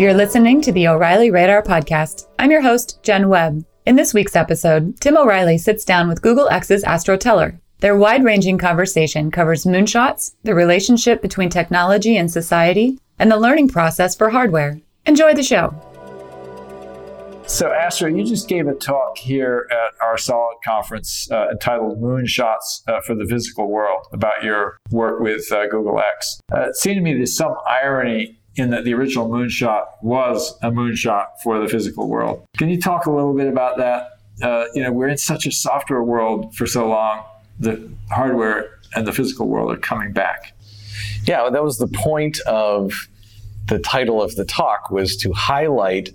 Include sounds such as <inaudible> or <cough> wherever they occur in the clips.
You're listening to the O'Reilly Radar Podcast. I'm your host, Jen Webb. In this week's episode, Tim O'Reilly sits down with Google X's Astro Teller. Their wide ranging conversation covers moonshots, the relationship between technology and society, and the learning process for hardware. Enjoy the show. So, Astro, you just gave a talk here at our Solid conference uh, entitled Moonshots uh, for the Physical World about your work with uh, Google X. Uh, it seemed to me there's some irony in that the original moonshot was a moonshot for the physical world. Can you talk a little bit about that? Uh, you know, we're in such a software world for so long, the hardware and the physical world are coming back. Yeah, that was the point of the title of the talk was to highlight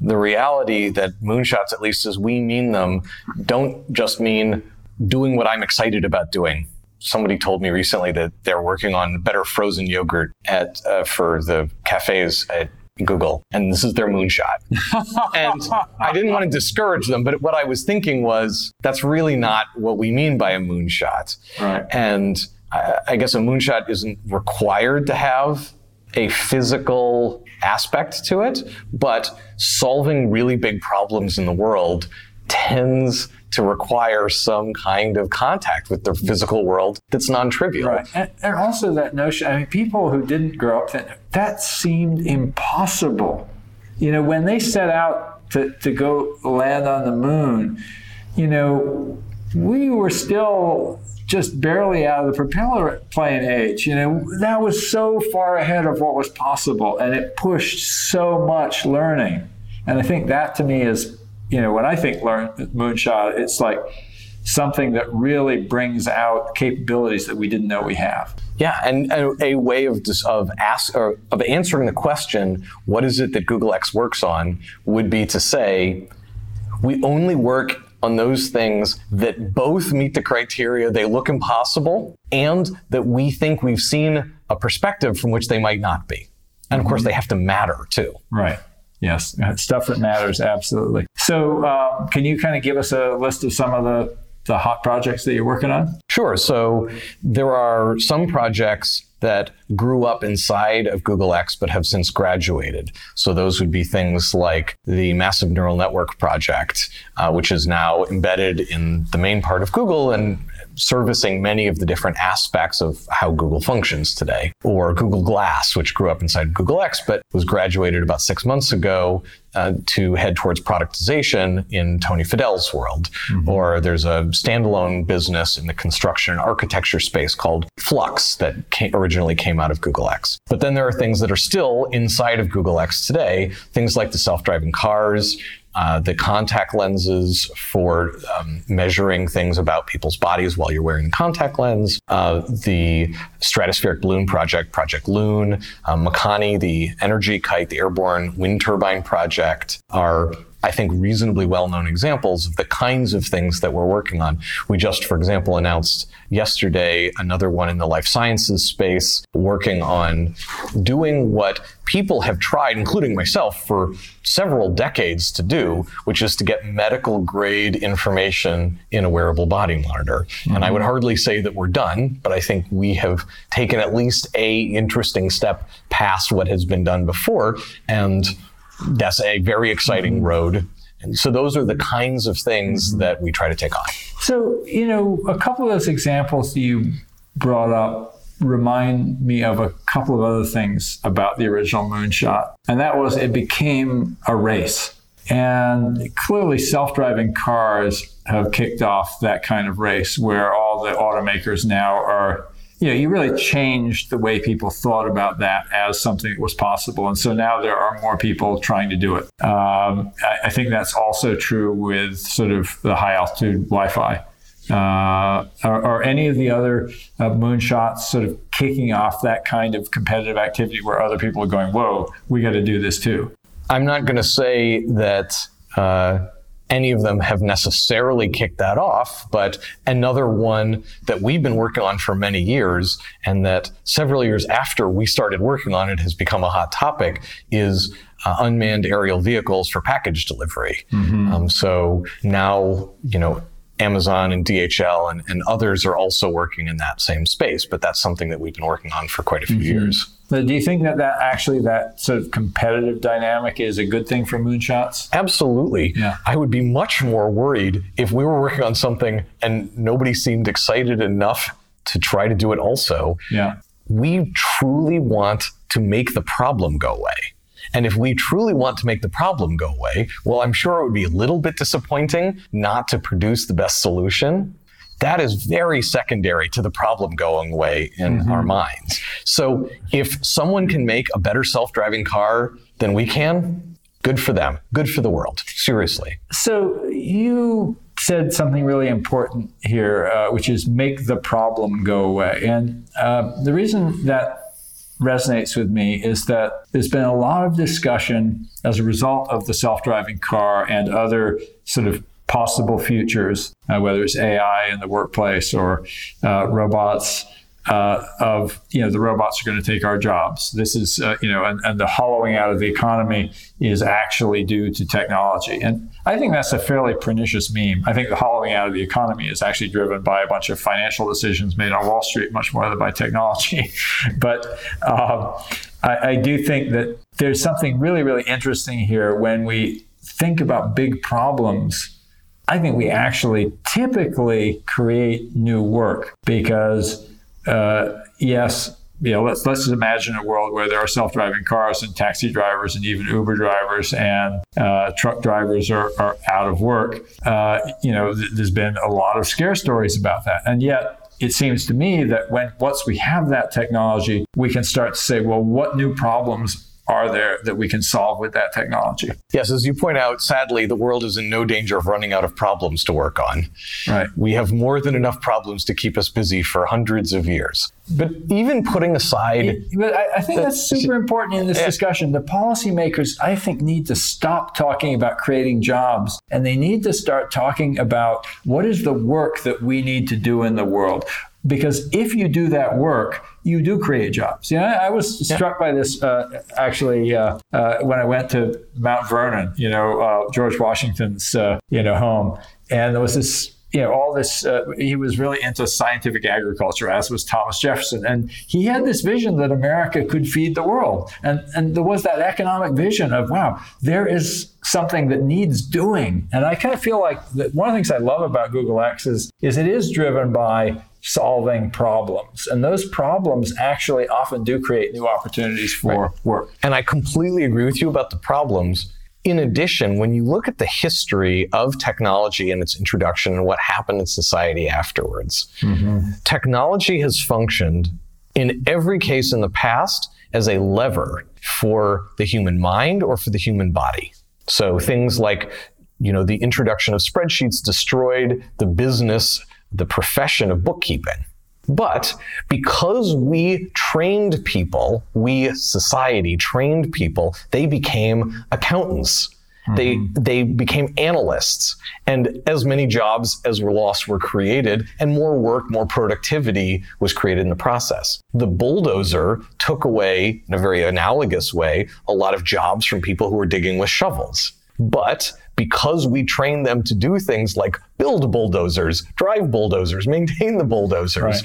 the reality that moonshots, at least as we mean them, don't just mean doing what I'm excited about doing somebody told me recently that they're working on better frozen yogurt at uh, for the cafes at Google, and this is their moonshot. <laughs> and I didn't want to discourage them, but what I was thinking was that's really not what we mean by a moonshot. Right. And I, I guess a moonshot isn't required to have a physical aspect to it, but solving really big problems in the world tends to require some kind of contact with the physical world that's non-trivial. Right. And, and also that notion, I mean, people who didn't grow up, that, that seemed impossible. You know, when they set out to, to go land on the moon, you know, we were still just barely out of the propeller plane age. You know, that was so far ahead of what was possible, and it pushed so much learning. And I think that to me is you know, when I think learn moonshot, it's like something that really brings out capabilities that we didn't know we have. Yeah, and a, a way of of ask or of answering the question, what is it that Google X works on, would be to say, we only work on those things that both meet the criteria, they look impossible, and that we think we've seen a perspective from which they might not be. And of course, mm-hmm. they have to matter too. Right. Yes, stuff that matters, absolutely. So, uh, can you kind of give us a list of some of the, the hot projects that you're working on? Sure. So, there are some projects that grew up inside of Google X but have since graduated. So those would be things like the Massive Neural Network project, uh, which is now embedded in the main part of Google and servicing many of the different aspects of how Google functions today. Or Google Glass, which grew up inside Google X but was graduated about six months ago uh, to head towards productization in Tony Fadell's world. Mm-hmm. Or there's a standalone business in the construction and architecture space called Flux that came, originally came out of Google X. But then there are things that are still inside of Google X today, things like the self-driving cars, uh, the contact lenses for um, measuring things about people's bodies while you're wearing contact lens, uh, the stratospheric balloon project, Project Loon, uh, Makani, the energy kite, the airborne wind turbine project are I think, reasonably well known examples of the kinds of things that we're working on. We just, for example, announced yesterday another one in the life sciences space, working on doing what people have tried, including myself, for several decades to do, which is to get medical grade information in a wearable body monitor. Mm-hmm. And I would hardly say that we're done, but I think we have taken at least a interesting step past what has been done before. And that's a very exciting mm-hmm. road. And so those are the kinds of things mm-hmm. that we try to take on. So, you know, a couple of those examples you brought up remind me of a couple of other things about the original moonshot. And that was it became a race. And clearly, self driving cars have kicked off that kind of race where all the automakers now are you know, you really changed the way people thought about that as something that was possible. And so now there are more people trying to do it. Um, I, I, think that's also true with sort of the high altitude Wi Fi. Uh, or, any of the other uh, moonshots sort of kicking off that kind of competitive activity where other people are going, whoa, we got to do this too. I'm not going to say that uh, any of them have necessarily kicked that off, but another one that we've been working on for many years and that several years after we started working on it has become a hot topic is uh, unmanned aerial vehicles for package delivery. Mm-hmm. Um, so now, you know, Amazon and DHL and, and others are also working in that same space. But that's something that we've been working on for quite a few mm-hmm. years. But do you think that, that actually that sort of competitive dynamic is a good thing for moonshots? Absolutely. Yeah. I would be much more worried if we were working on something and nobody seemed excited enough to try to do it also. Yeah. We truly want to make the problem go away. And if we truly want to make the problem go away, well, I'm sure it would be a little bit disappointing not to produce the best solution. That is very secondary to the problem going away in mm-hmm. our minds. So if someone can make a better self driving car than we can, good for them, good for the world. Seriously. So you said something really important here, uh, which is make the problem go away. And uh, the reason that resonates with me is that there's been a lot of discussion as a result of the self driving car and other sort of possible futures, uh, whether it's AI in the workplace or uh, robots uh, of you know the robots are going to take our jobs. This is uh, you know and, and the hollowing out of the economy is actually due to technology. And I think that's a fairly pernicious meme. I think the hollowing out of the economy is actually driven by a bunch of financial decisions made on Wall Street, much more than by technology. <laughs> but um, I, I do think that there's something really really interesting here when we think about big problems. I think we actually typically create new work because uh, yes, you know, let's let's just imagine a world where there are self-driving cars and taxi drivers and even Uber drivers and uh, truck drivers are, are out of work. Uh, you know, th- there's been a lot of scare stories about that, and yet it seems to me that when once we have that technology, we can start to say, well, what new problems are there that we can solve with that technology. Yes, as you point out, sadly, the world is in no danger of running out of problems to work on. Right. We have more than enough problems to keep us busy for hundreds of years. But even putting aside. but I, I think the, that's super <laughs> important in this yeah. discussion. The policymakers, I think, need to stop talking about creating jobs and they need to start talking about what is the work that we need to do in the world. Because if you do that work, you do create jobs. Yeah, I was struck by this uh, actually uh, uh, when I went to Mount Vernon, you know, uh, George Washington's, uh, you know, home. And there was this you know, all this, uh, he was really into scientific agriculture, as was Thomas Jefferson. And he had this vision that America could feed the world. And, and there was that economic vision of, wow, there is something that needs doing. And I kind of feel like that one of the things I love about Google X is, is it is driven by solving problems. And those problems actually often do create new opportunities for right. work. And I completely agree with you about the problems. In addition, when you look at the history of technology and its introduction and what happened in society afterwards, mm-hmm. technology has functioned in every case in the past as a lever for the human mind or for the human body. So things like you know, the introduction of spreadsheets destroyed the business the profession of bookkeeping. But because we trained people, we society trained people, they became accountants. Mm-hmm. They they became analysts, and as many jobs as were lost were created, and more work, more productivity was created in the process. The bulldozer took away, in a very analogous way, a lot of jobs from people who were digging with shovels. But because we train them to do things like build bulldozers, drive bulldozers, maintain the bulldozers, right.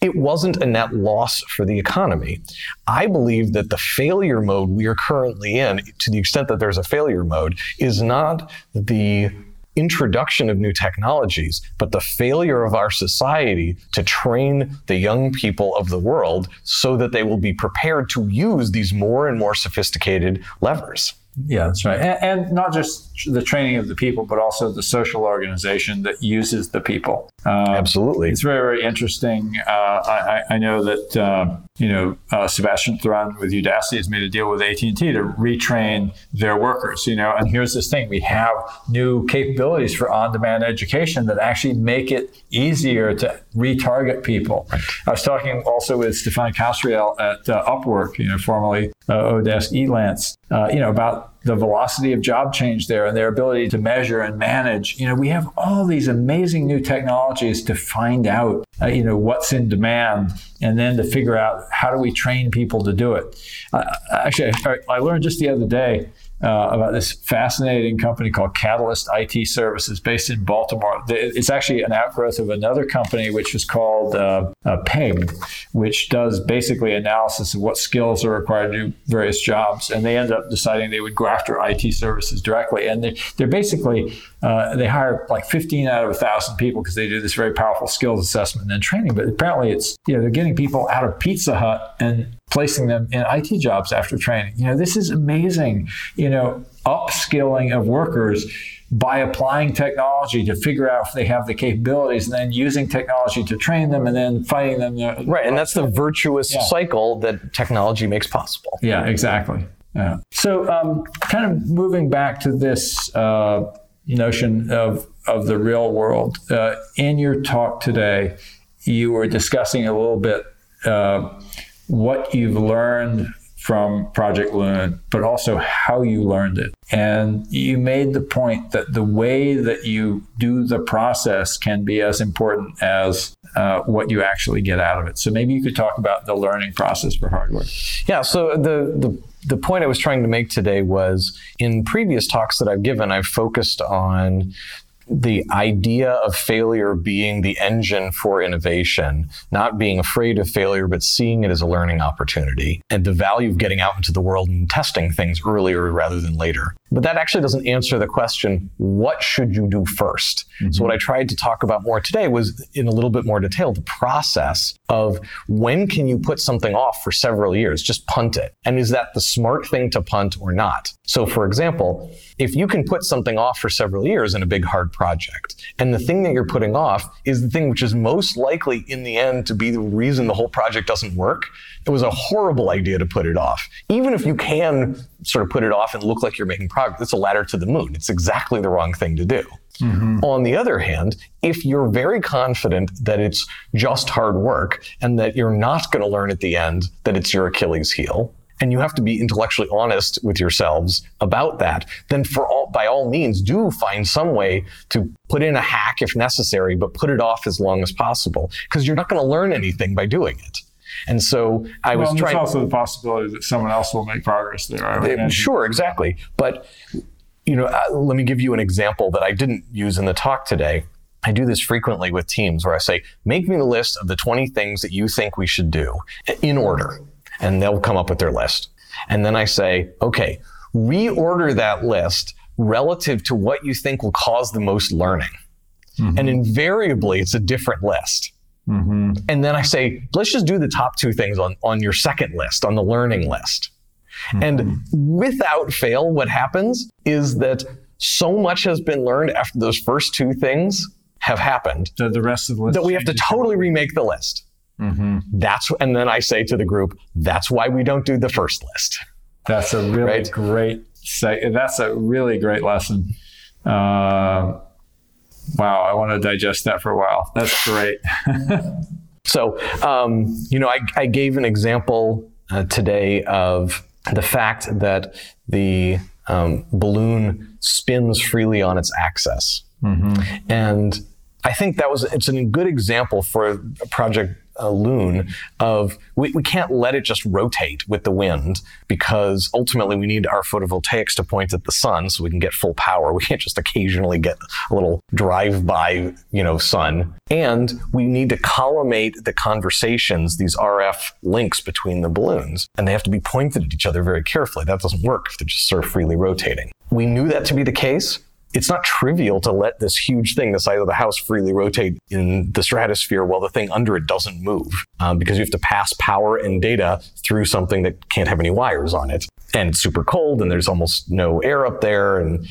it wasn't a net loss for the economy. I believe that the failure mode we are currently in, to the extent that there's a failure mode, is not the introduction of new technologies, but the failure of our society to train the young people of the world so that they will be prepared to use these more and more sophisticated levers. Yeah, that's right. And, and, not just the training of the people, but also the social organization that uses the people. Um, Absolutely. It's very, very interesting. Uh, I, I, know that, uh, you know, uh, Sebastian Thrun with Udacity has made a deal with AT&T to retrain their workers, you know, and here's this thing. We have new capabilities for on-demand education that actually make it easier to retarget people. Right. I was talking also with Stephane Kasriel at uh, Upwork, you know, formerly uh, Odesk Elance, uh, you know, about the velocity of job change there and their ability to measure and manage. You know, we have all these amazing new technologies to find out, uh, you know, what's in demand and then to figure out how do we train people to do it. Uh, actually, I, I learned just the other day uh, about this fascinating company called Catalyst IT Services based in Baltimore. It's actually an outgrowth of another company which was called uh, uh, Ping, which does basically analysis of what skills are required to do various jobs. And they ended up deciding they would go after IT services directly. And they're, they're basically, uh, they hire like 15 out of 1,000 people because they do this very powerful skills assessment and training. But apparently it's, you know, they're getting people out of Pizza Hut and placing them in IT jobs after training. You know, this is amazing, you know, upskilling of workers by applying technology to figure out if they have the capabilities and then using technology to train them and then finding them. Right. And that's the virtuous yeah. cycle that technology makes possible. Yeah, exactly. Yeah. So, um, kind of moving back to this uh, notion of, of the real world, uh, in your talk today, you were discussing a little bit uh, what you've learned from Project Loon, but also how you learned it. And you made the point that the way that you do the process can be as important as uh, what you actually get out of it. So maybe you could talk about the learning process for hardware. Yeah. So the the the point I was trying to make today was in previous talks that I've given, I've focused on the idea of failure being the engine for innovation, not being afraid of failure, but seeing it as a learning opportunity, and the value of getting out into the world and testing things earlier rather than later. But that actually doesn't answer the question, what should you do 1st mm-hmm. So, what I tried to talk about more today was in a little bit more detail the process of when can you put something off for several years? Just punt it. And is that the smart thing to punt or not? So, for example, if you can put something off for several years in a big, hard project, and the thing that you're putting off is the thing which is most likely in the end to be the reason the whole project doesn't work, it was a horrible idea to put it off. Even if you can sort of put it off and look like you're making progress, it's a ladder to the moon. It's exactly the wrong thing to do. Mm-hmm. On the other hand, if you're very confident that it's just hard work and that you're not going to learn at the end that it's your Achilles heel, and you have to be intellectually honest with yourselves about that, then for all, by all means, do find some way to put in a hack if necessary, but put it off as long as possible because you're not going to learn anything by doing it. And so I well, was trying. There's also the possibility that someone else will make progress there. Sure, exactly. But you know, uh, let me give you an example that I didn't use in the talk today. I do this frequently with teams where I say, make me the list of the 20 things that you think we should do in order. And they'll come up with their list. And then I say, okay, reorder that list relative to what you think will cause the most learning. Mm-hmm. And invariably, it's a different list. Mm-hmm. And then I say, let's just do the top two things on, on your second list, on the learning list. Mm-hmm. And without fail, what happens is that so much has been learned after those first two things have happened. The, the rest of the list. That we have to totally remake the list. Mm-hmm. That's and then I say to the group, that's why we don't do the first list. That's a really right? great say. That's a really great lesson. Uh, wow, I want to digest that for a while. That's great. <laughs> so, um, you know, I, I, gave an example uh, today of the fact that the um, balloon spins freely on its axis. Mm-hmm. And I think that was it's a good example for a project a loon of we, we can't let it just rotate with the wind because ultimately we need our photovoltaics to point at the sun so we can get full power. We can't just occasionally get a little drive-by, you know, sun. And we need to collimate the conversations, these RF links between the balloons, and they have to be pointed at each other very carefully. That doesn't work if they're just sort of freely rotating. We knew that to be the case it's not trivial to let this huge thing the size of the house freely rotate in the stratosphere while the thing under it doesn't move um, because you have to pass power and data through something that can't have any wires on it. And it's super cold and there's almost no air up there. And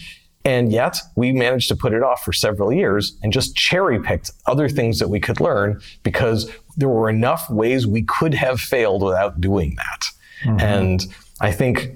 and yet we managed to put it off for several years and just cherry picked other things that we could learn because there were enough ways we could have failed without doing that. Mm-hmm. and i think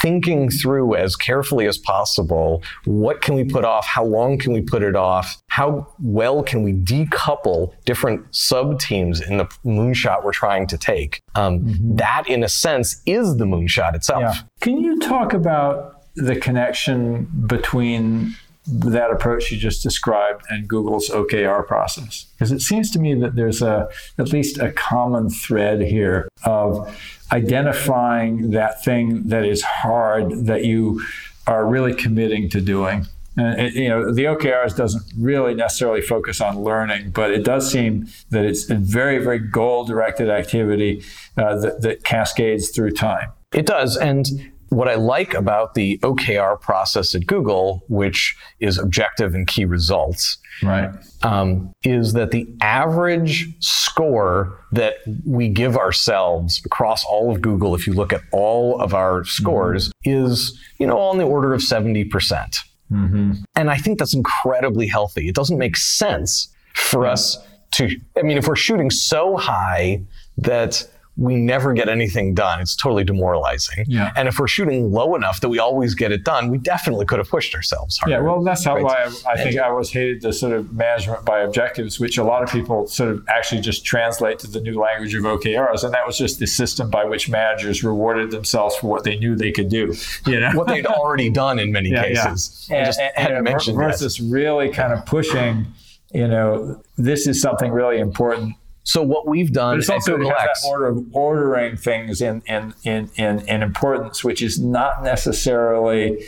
thinking through as carefully as possible what can we put off, how long can we put it off, how well can we decouple different sub teams in the moonshot we're trying to take. Um, mm-hmm. That, in a sense, is the moonshot itself. Yeah. Can you talk about the connection between that approach you just described and Google's OKR process? Because it seems to me that there's a at least a common thread here of identifying that thing that is hard that you are really committing to doing. And it, you know, the OKRs doesn't really necessarily focus on learning, but it does seem that it's a very, very goal-directed activity uh, that, that cascades through time. It does, and what I like about the OKR process at Google, which is objective and key results, right, um, is that the average score that we give ourselves across all of Google, if you look at all of our scores, mm-hmm. is you know on the order of seventy percent. Mm-hmm. And I think that's incredibly healthy. It doesn't make sense for yeah. us to. I mean, if we're shooting so high that we never get anything done. It's totally demoralizing. Yeah. And if we're shooting low enough that we always get it done, we definitely could have pushed ourselves harder. Yeah, well, that's how right? why I, I think I always hated the sort of management by objectives, which a lot of people sort of actually just translate to the new language of OKRs, and that was just the system by which managers rewarded themselves for what they knew they could do. You know, what they'd already done in many <laughs> yeah, cases. Yeah. And, and, and, and versus really kind of pushing. You know, this is something really important so what we've done but it's also Google X, that order of ordering things in in, in, in, in importance, which is not necessarily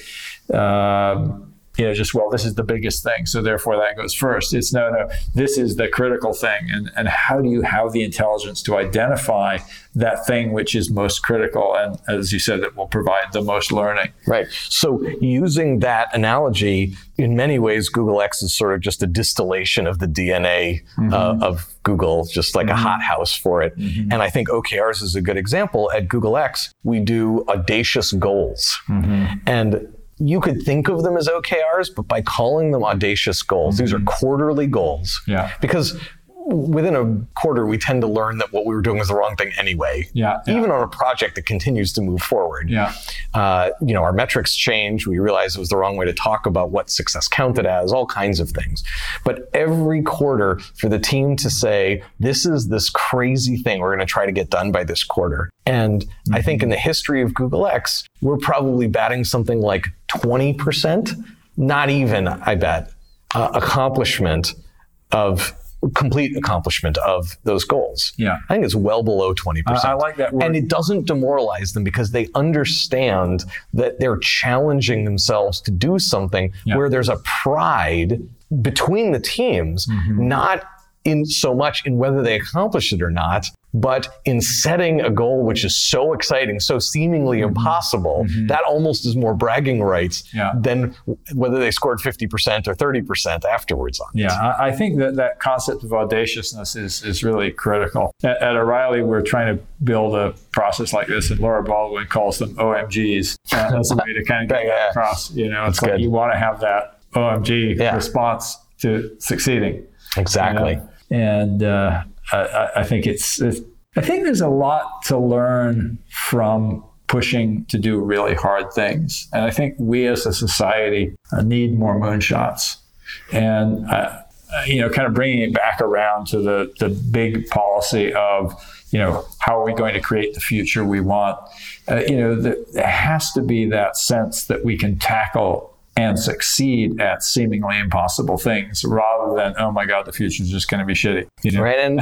um, you know, just, well, this is the biggest thing. So therefore that goes first. It's no, no, this is the critical thing. And, and how do you have the intelligence to identify that thing which is most critical? And as you said, it will provide the most learning. Right. So using that analogy, in many ways, Google X is sort of just a distillation of the DNA mm-hmm. uh, of Google, just like mm-hmm. a hothouse for it. Mm-hmm. And I think OKRs is a good example. At Google X, we do audacious goals. Mm-hmm. And you could think of them as OKRs, but by calling them audacious goals, mm-hmm. these are mm-hmm. quarterly goals. Yeah. Because within a quarter, we tend to learn that what we were doing was the wrong thing anyway. Yeah, yeah. Even on a project that continues to move forward. Yeah. Uh, you know, our metrics change. We realize it was the wrong way to talk about what success counted as, all kinds of things. But every quarter, for the team to say, this is this crazy thing we're going to try to get done by this quarter. And mm-hmm. I think in the history of Google X, we're probably batting something like 20%, not even, I bet, uh, accomplishment of complete accomplishment of those goals. Yeah. I think it's well below 20%. I, I like that word. And it doesn't demoralize them because they understand that they're challenging themselves to do something yeah. where there's a pride between the teams, mm-hmm. not in so much in whether they accomplish it or not, but in setting a goal which is so exciting, so seemingly mm-hmm. impossible, mm-hmm. that almost is more bragging rights yeah. than whether they scored 50% or 30% afterwards on it. Yeah, I think that that concept of audaciousness is, is really critical. At, at O'Reilly, we're trying to build a process like this, and Laura Baldwin calls them OMGs. Uh, <laughs> that's a way to kind of get that across. You know, it's That's like good. you want to have that OMG yeah. response to succeeding. Exactly. You know? And uh, I, I think it's, it's, I think there's a lot to learn from pushing to do really hard things. And I think we as a society uh, need more moonshots. And, uh, you know, kind of bringing it back around to the, the big policy of, you know, how are we going to create the future we want? Uh, you know, the, there has to be that sense that we can tackle and succeed at seemingly impossible things rather than, oh my God, the future is just going to be shitty. You know? Right. And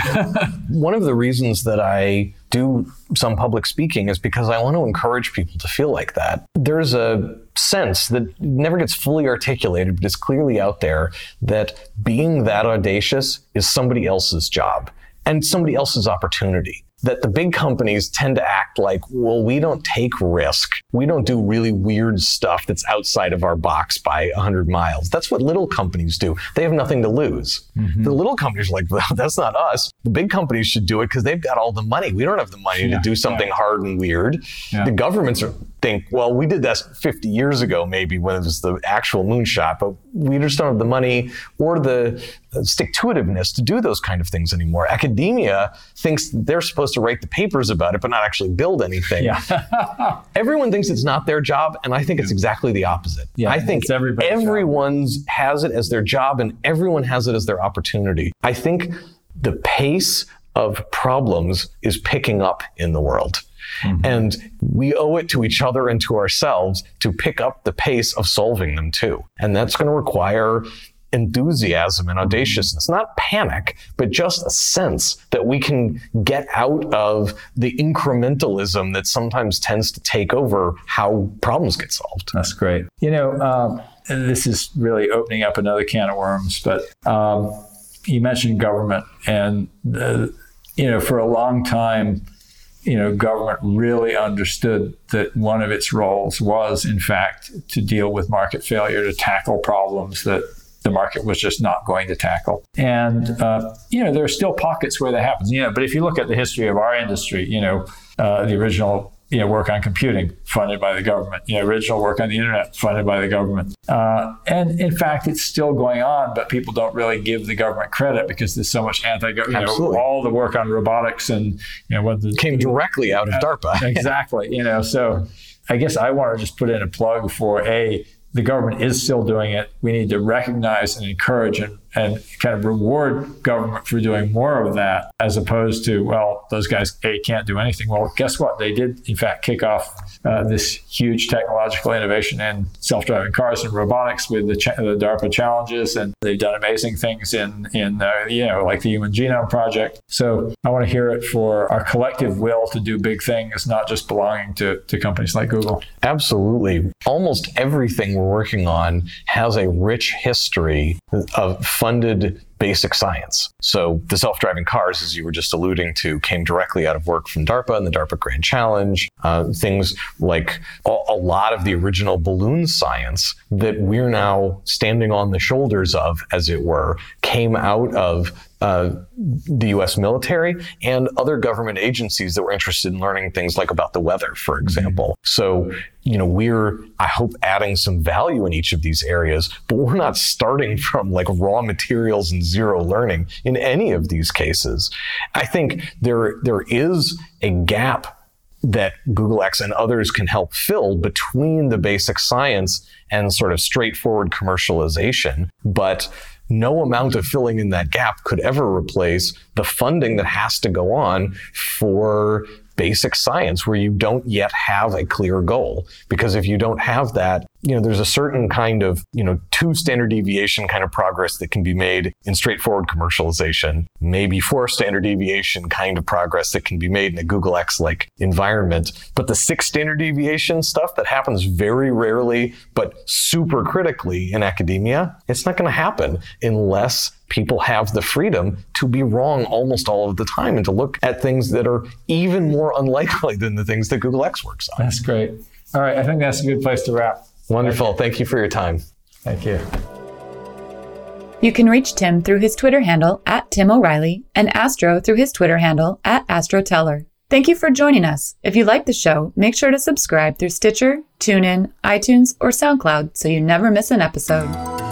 <laughs> one of the reasons that I do some public speaking is because I want to encourage people to feel like that. There's a sense that never gets fully articulated, but it's clearly out there that being that audacious is somebody else's job and somebody else's opportunity that the big companies tend to act like, well, we don't take risk. We don't do really weird stuff that's outside of our box by 100 miles. That's what little companies do. They have nothing to lose. Mm-hmm. The little companies are like, well, <laughs> that's not us. The big companies should do it because they've got all the money. We don't have the money yeah, to do something yeah. hard and weird. Yeah. The governments are, think, well, we did that 50 years ago, maybe when it was the actual moonshot, but we just don't have the money or the uh, stick to itiveness to do those kind of things anymore. Academia thinks they're supposed to write the papers about it, but not actually build anything. Yeah. <laughs> Everyone thinks it's not their job, and I think it's exactly the opposite. Yeah, I think everyone's job. has it as their job, and everyone has it as their opportunity. I think the pace of problems is picking up in the world. Mm-hmm. And we owe it to each other and to ourselves to pick up the pace of solving them too. And that's going to require enthusiasm and audaciousness, not panic, but just a sense that we can get out of the incrementalism that sometimes tends to take over how problems get solved. That's great. You know, um, this is really opening up another can of worms, but um, you mentioned government, and uh, you know, for a long time, you know, government really understood that one of its roles was, in fact, to deal with market failure, to tackle problems that the market was just not going to tackle. And, uh, you know, there are still pockets where that happens. You know, but if you look at the history of our industry, you know, uh, the original you know, work on computing funded by the government, you know, original work on the internet funded by the government. Uh, and in fact, it's still going on, but people don't really give the government credit because there's so much anti-government, you know, all the work on robotics and, you know, what the, came directly out of DARPA. <laughs> exactly. You know, so I guess I want to just put in a plug for a, the government is still doing it. We need to recognize and encourage and, and kind of reward government for doing more of that as opposed to, well, those guys, A, can't do anything. Well, guess what? They did, in fact, kick off uh, this huge technological innovation in self driving cars and robotics with the, ch- the, DARPA challenges. And they've done amazing things in, in uh, you know, like the Human Genome Project. So I want to hear it for our collective will to do big things, not just belonging to, to companies like Google. Absolutely. Almost everything we're working on has a rich history of funded basic science. So the self-driving cars, as you were just alluding to, came directly out of work from DARPA and the DARPA Grand Challenge. Uh, things like a, a, lot of the original balloon science that we're now standing on the shoulders of, as it were, came out of uh, the U.S. military and other government agencies that were interested in learning things like about the weather, for example. Mm-hmm. So, you know, we're, I hope, adding some value in each of these areas, but we're not starting <laughs> from like raw materials and zero learning in any of these cases. I think there, there is a gap that Google X and others can help fill between the basic science and sort of straightforward commercialization. But no amount of filling in that gap could ever replace the funding that has to go on for basic science where you don't yet have a clear goal. Because if you don't have that, you know, there's a certain kind of, you know, two standard deviation kind of progress that can be made in straightforward commercialization, maybe four standard deviation kind of progress that can be made in a Google X like environment. But the six standard deviation stuff that happens very rarely, but super critically in academia, it's not going to happen unless people have the freedom to be wrong almost all of the time and to look at things that are even more unlikely than the things that Google X works on. That's great. All right, I think that's a good place to wrap. Wonderful. Thank you for your time. Thank you. You can reach Tim through his Twitter handle at Tim O'Reilly and Astro through his Twitter handle at AstroTeller. Thank you for joining us. If you like the show, make sure to subscribe through Stitcher, TuneIn, iTunes, or SoundCloud so you never miss an episode.